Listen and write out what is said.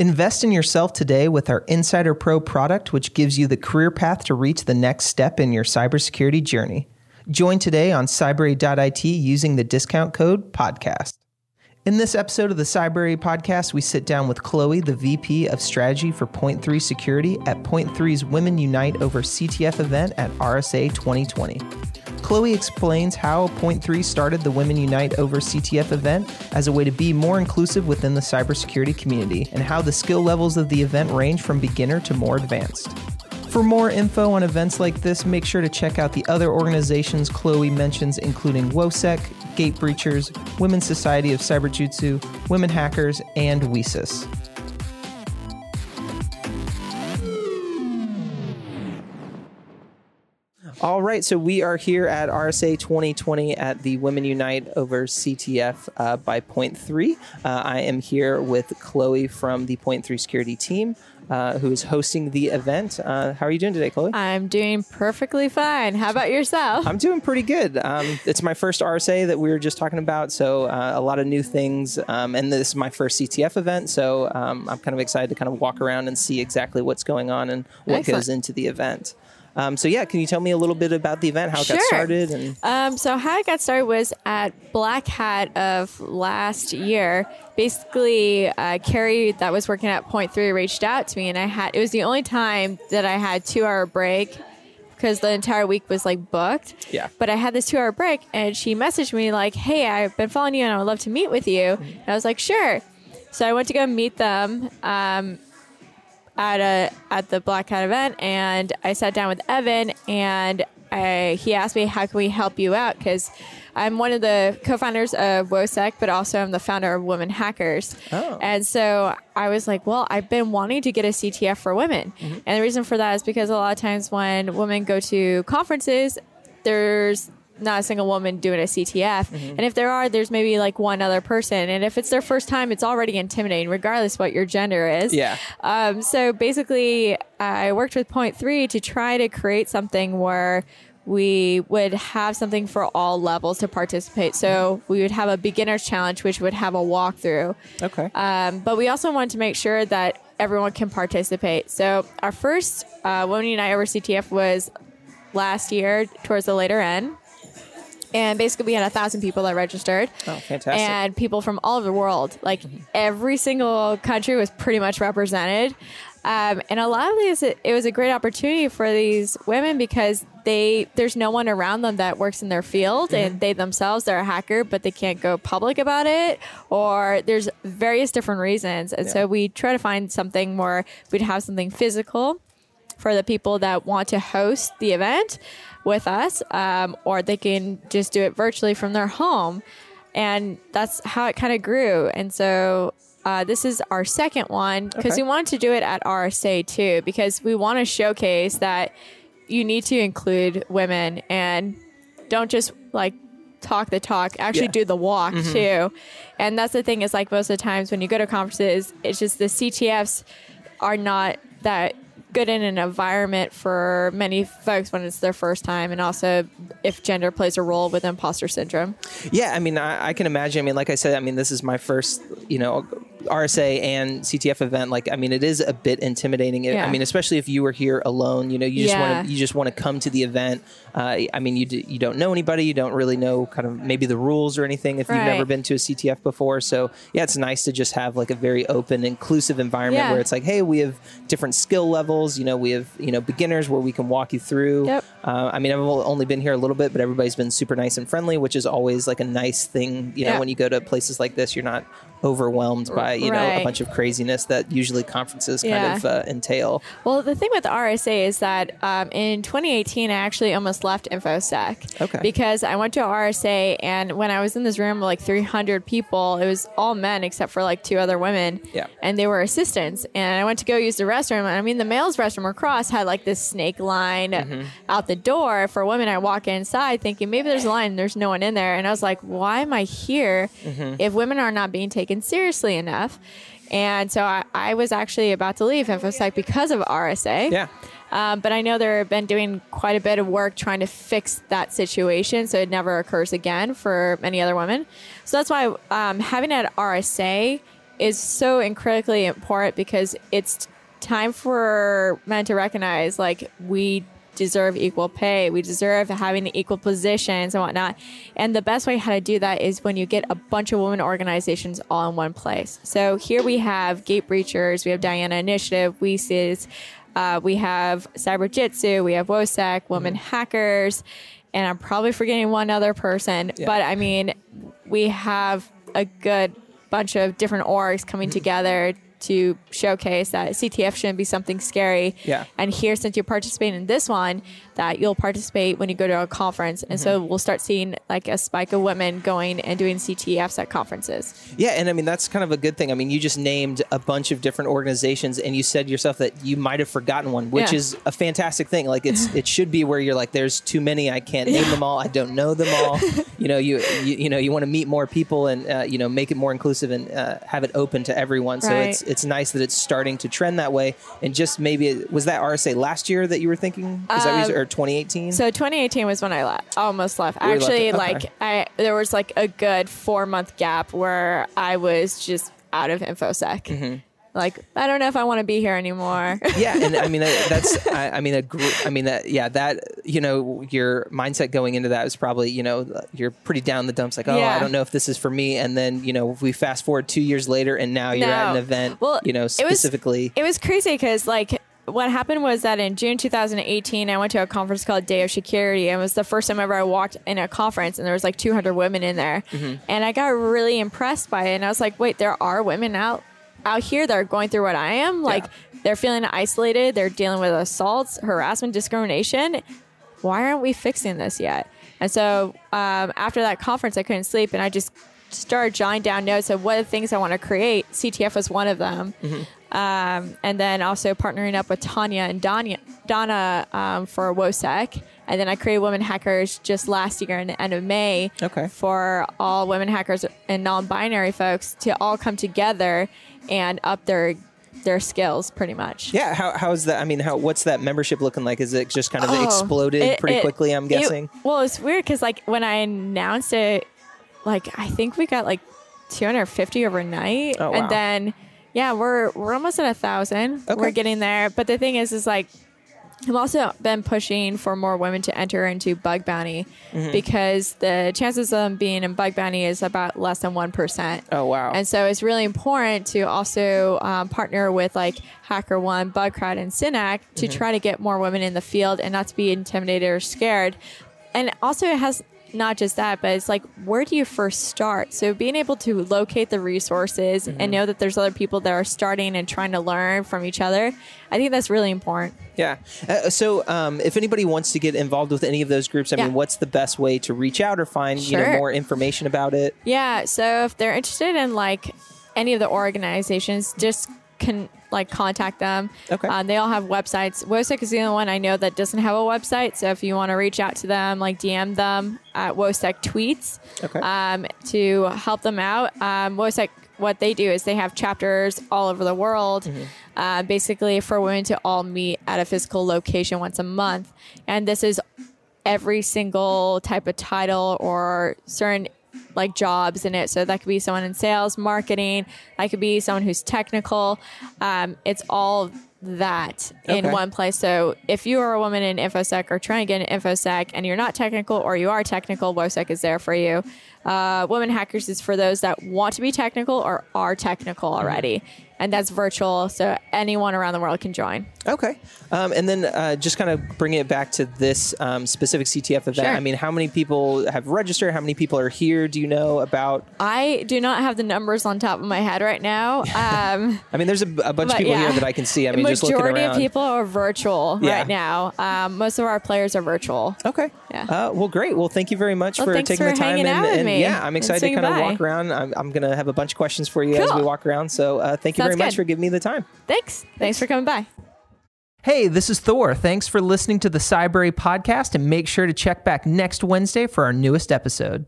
Invest in yourself today with our Insider Pro product, which gives you the career path to reach the next step in your cybersecurity journey. Join today on cybrary.it using the discount code podcast. In this episode of the Cybrary podcast, we sit down with Chloe, the VP of Strategy for Point 3 Security at Point 3's Women Unite Over CTF event at RSA 2020. Chloe explains how Point 3 started the Women Unite Over CTF event as a way to be more inclusive within the cybersecurity community and how the skill levels of the event range from beginner to more advanced. For more info on events like this, make sure to check out the other organizations Chloe mentions, including WOSEC, Gate Breachers, Women's Society of Cyberjutsu, Women Hackers, and WiCyS. All right, so we are here at RSA 2020 at the Women Unite over CTF uh, by Point Three. Uh, I am here with Chloe from the Point Three security team. Uh, who is hosting the event? Uh, how are you doing today, Chloe? I'm doing perfectly fine. How about yourself? I'm doing pretty good. Um, it's my first RSA that we were just talking about, so uh, a lot of new things. Um, and this is my first CTF event, so um, I'm kind of excited to kind of walk around and see exactly what's going on and what Excellent. goes into the event. Um, so yeah, can you tell me a little bit about the event, how it Sure. got started, and Um, so how I got started was at Black Hat of last year. Basically, uh, Carrie that was working at Point Three reached out to me, and I had it was the only time that I had two hour break because the entire week was like booked. Yeah. But I had this two hour break, and she messaged me like, "Hey, I've been following you, and I would love to meet with you." And I was like, "Sure." So I went to go meet them. Um, at a at the Black Hat event, and I sat down with Evan, and I, he asked me how can we help you out because I'm one of the co-founders of WOSEC, but also I'm the founder of Women Hackers. Oh. And so I was like, well, I've been wanting to get a CTF for women, mm-hmm. and the reason for that is because a lot of times when women go to conferences, there's not a single woman doing a CTF. And if there are, there's maybe like one other person. And if it's their first time, it's already intimidating, regardless what your gender is. yeah, Um, so basically, I worked with Point Three to try to create something where we would have something for all levels to participate. So we would have a beginner's challenge, which would have a walkthrough. okay, Um, but we also wanted to make sure that everyone can participate. So our first uh, Women Unite over CTF was last year towards the later end. And basically, we had a thousand people that registered. oh fantastic, And people from all over the world, like every single country was pretty much represented. Um, and a lot of these, it, it was a great opportunity for these women because they there's no one around them that works in their field, and they themselves they're a hacker, but they can't go public about it, or there's various different reasons. And Yeah. so we try to find something where we'd have something physical for the people that want to host the event with us, um, or they can just do it virtually from their home. And that's how it kind of grew. And so uh, this is our second one because Okay. we wanted to do it at RSA too, because we want to showcase that you need to include women and don't just like talk the talk, actually Yeah. do the walk too. And that's the thing is like most of the times when you go to conferences, it's just the CTFs are not that good in an environment for many folks when it's their first time and also if gender plays a role with imposter syndrome. yeah. I mean, I, I can imagine. I mean, like I said, I mean, this is my first, you know, RSA and CTF event. Like, I mean, it is a bit intimidating. I Yeah. mean, especially if you were here alone. You know, you just Yeah. want to you just want to come to the event. Uh, I mean, you d- you don't know anybody. You don't really know kind of maybe the rules or anything if you've never been to a CTF before. So yeah, it's nice to just have like a very open, inclusive environment Yeah. where it's like, hey, we have different skill levels. You know, we have you know beginners where we can walk you through. Yep. Uh, I mean, I've only been here a little bit, but everybody's been super nice and friendly, which is always like a nice thing. You know, when you go to places like this, you're not overwhelmed by you know a bunch of craziness that usually conferences kind Yeah. of uh, entail. Well, the thing with RSA is that um, in 2018, I actually almost left InfoSec. Okay. Because I went to RSA, and when I was in this room with like 300 people, it was all men except for like two other women. Yeah. And they were assistants. And I went to go use the restroom. And I mean, the male's restroom across had like this snake line Mm-hmm. out the door. For women, I walk inside thinking maybe there's a line there's no one in there. And I was like, why am I here Mm-hmm. if women are not being taken seriously enough? And so I, I was actually about to leave InfoSec because of RSA. Yeah. Um, but I know they've been doing quite a bit of work trying to fix that situation so it never occurs again for many other women. So that's why um, having an RSA is so incredibly important because it's time for men to recognize like we deserve equal pay. We deserve having equal positions and whatnot. And the best way how to do that is when you get a bunch of women organizations all in one place. So here we have Gate Breachers, we have Diana Initiative, WiCyS, uh, we have Cyberjutsu, we have WOSEC, Women mm-hmm. Hackers, and I'm probably forgetting one other person. Yeah. But I mean, we have a good bunch of different orgs coming mm-hmm. together to showcase that CTF shouldn't be something scary. Yeah. And here, since you're participating in this one, that you'll participate when you go to a conference. And mm-hmm. so we'll start seeing like a spike of women going and doing CTFs at conferences. Yeah. And I mean, that's kind of a good thing. I mean, you just named a bunch of different organizations and you said yourself that you might have forgotten one, which yeah. is a fantastic thing. Like it's, it should be where you're like, there's too many. I can't name yeah. them all. I don't know them all. you know, you, you, you know, you want to meet more people and, uh, you know, make it more inclusive and uh, have it open to everyone. So it's, it's nice that it's starting to trend that way. And just maybe, was that RSA last year that you were thinking? Is um, that or 2018? So 2018 was when I left, almost left. Actually, left okay. like I there was like a good four month gap where I was just out of infosec. Mm-hmm like I don't know if I want to be here anymore. yeah, and I mean that's I, I mean a gr- I mean that yeah that you know your mindset going into that is probably you know you're pretty down the dumps like oh yeah. I don't know if this is for me and then you know we fast forward two years later and now you're no. at an event well you know specifically it was, it was crazy because like what happened was that in June 2018, I went to a conference called Day of Shecurity, and it was the first time ever I walked in a conference, and there was like 200 women in there, mm-hmm. and I got really impressed by it, and I was like, wait, there are women out out here that are going through what I am. Like yeah. they're feeling isolated. They're dealing with assaults, harassment, discrimination. Why aren't we fixing this yet? And so um, after that conference, I couldn't sleep, and I just started jotting down notes of what are the things I want to create. CTF was one of them. Mm-hmm. Um, and then also partnering up with Tanya and Donna, Donna um, for WOSEC. And then I created Women Hackers just last year in the end of May okay. for all women hackers and non-binary folks to all come together and up their their skills pretty much. Yeah, how how is that? I mean, how what's that membership looking like? Is it just kind of oh, exploded it, pretty it, quickly? I'm guessing. It, well, it's weird because like when I announced it, like I think we got like 250 overnight, oh, wow. and then yeah, we're we're almost at a thousand. Okay. We're getting there, but the thing is, is like I've also been pushing for more women to enter into bug bounty mm-hmm. because the chances of them being in bug bounty is about less than 1%. Oh, wow. And so it's really important to also um, partner with like hacker HackerOne, Bugcrowd, and Synack to mm-hmm. try to get more women in the field and not to be intimidated or scared. And also, it has not just that, but it's like, where do you first start? So being able to locate the resources mm-hmm. and know that there's other people that are starting and trying to learn from each other, I think that's really important. Yeah. Uh, so um, if anybody wants to get involved with any of those groups, I yeah. mean, what's the best way to reach out or find sure. you know more information about it? Yeah. So if they're interested in like any of the organizations, just can like contact them. Okay. Um, they all have websites. WOSEC is the only one I know that doesn't have a website. So if you want to reach out to them, like DM them at WOSEC tweets okay. um, to help them out. Um, WOSEC, what they do is they have chapters all over the world. Mm-hmm. Uh, basically, for women to all meet at a physical location once a month, and this is every single type of title or certain like jobs in it. So that could be someone in sales, marketing. That could be someone who's technical. Um, it's all that in one place. So if you are a woman in InfoSec or trying to get an InfoSec and you're not technical or you are technical, WOSEC is there for you. Uh, Women Hackers is for those that want to be technical or are technical already. And that's virtual, so anyone around the world can join. Okay, um, and then uh, just kind of bringing it back to this um, specific CTF event. Sure. I mean, how many people have registered? How many people are here? Do you know about? I do not have the numbers on top of my head right now. Um, I mean, there's a, a bunch of people yeah. here that I can see. I mean, majority just looking around. of people are virtual yeah. right now. Um, most of our players are virtual. Okay. Yeah. Uh, well, great. Well, thank you very much well, for taking for the time. and, and yeah, I'm excited to kind of walk around. I'm, I'm going to have a bunch of questions for you cool. as we walk around. So uh, thank you Sounds very good. much for giving me the time. Thanks. Thanks for coming by. Hey, this is Thor. Thanks for listening to the Cybrary podcast, and make sure to check back next Wednesday for our newest episode.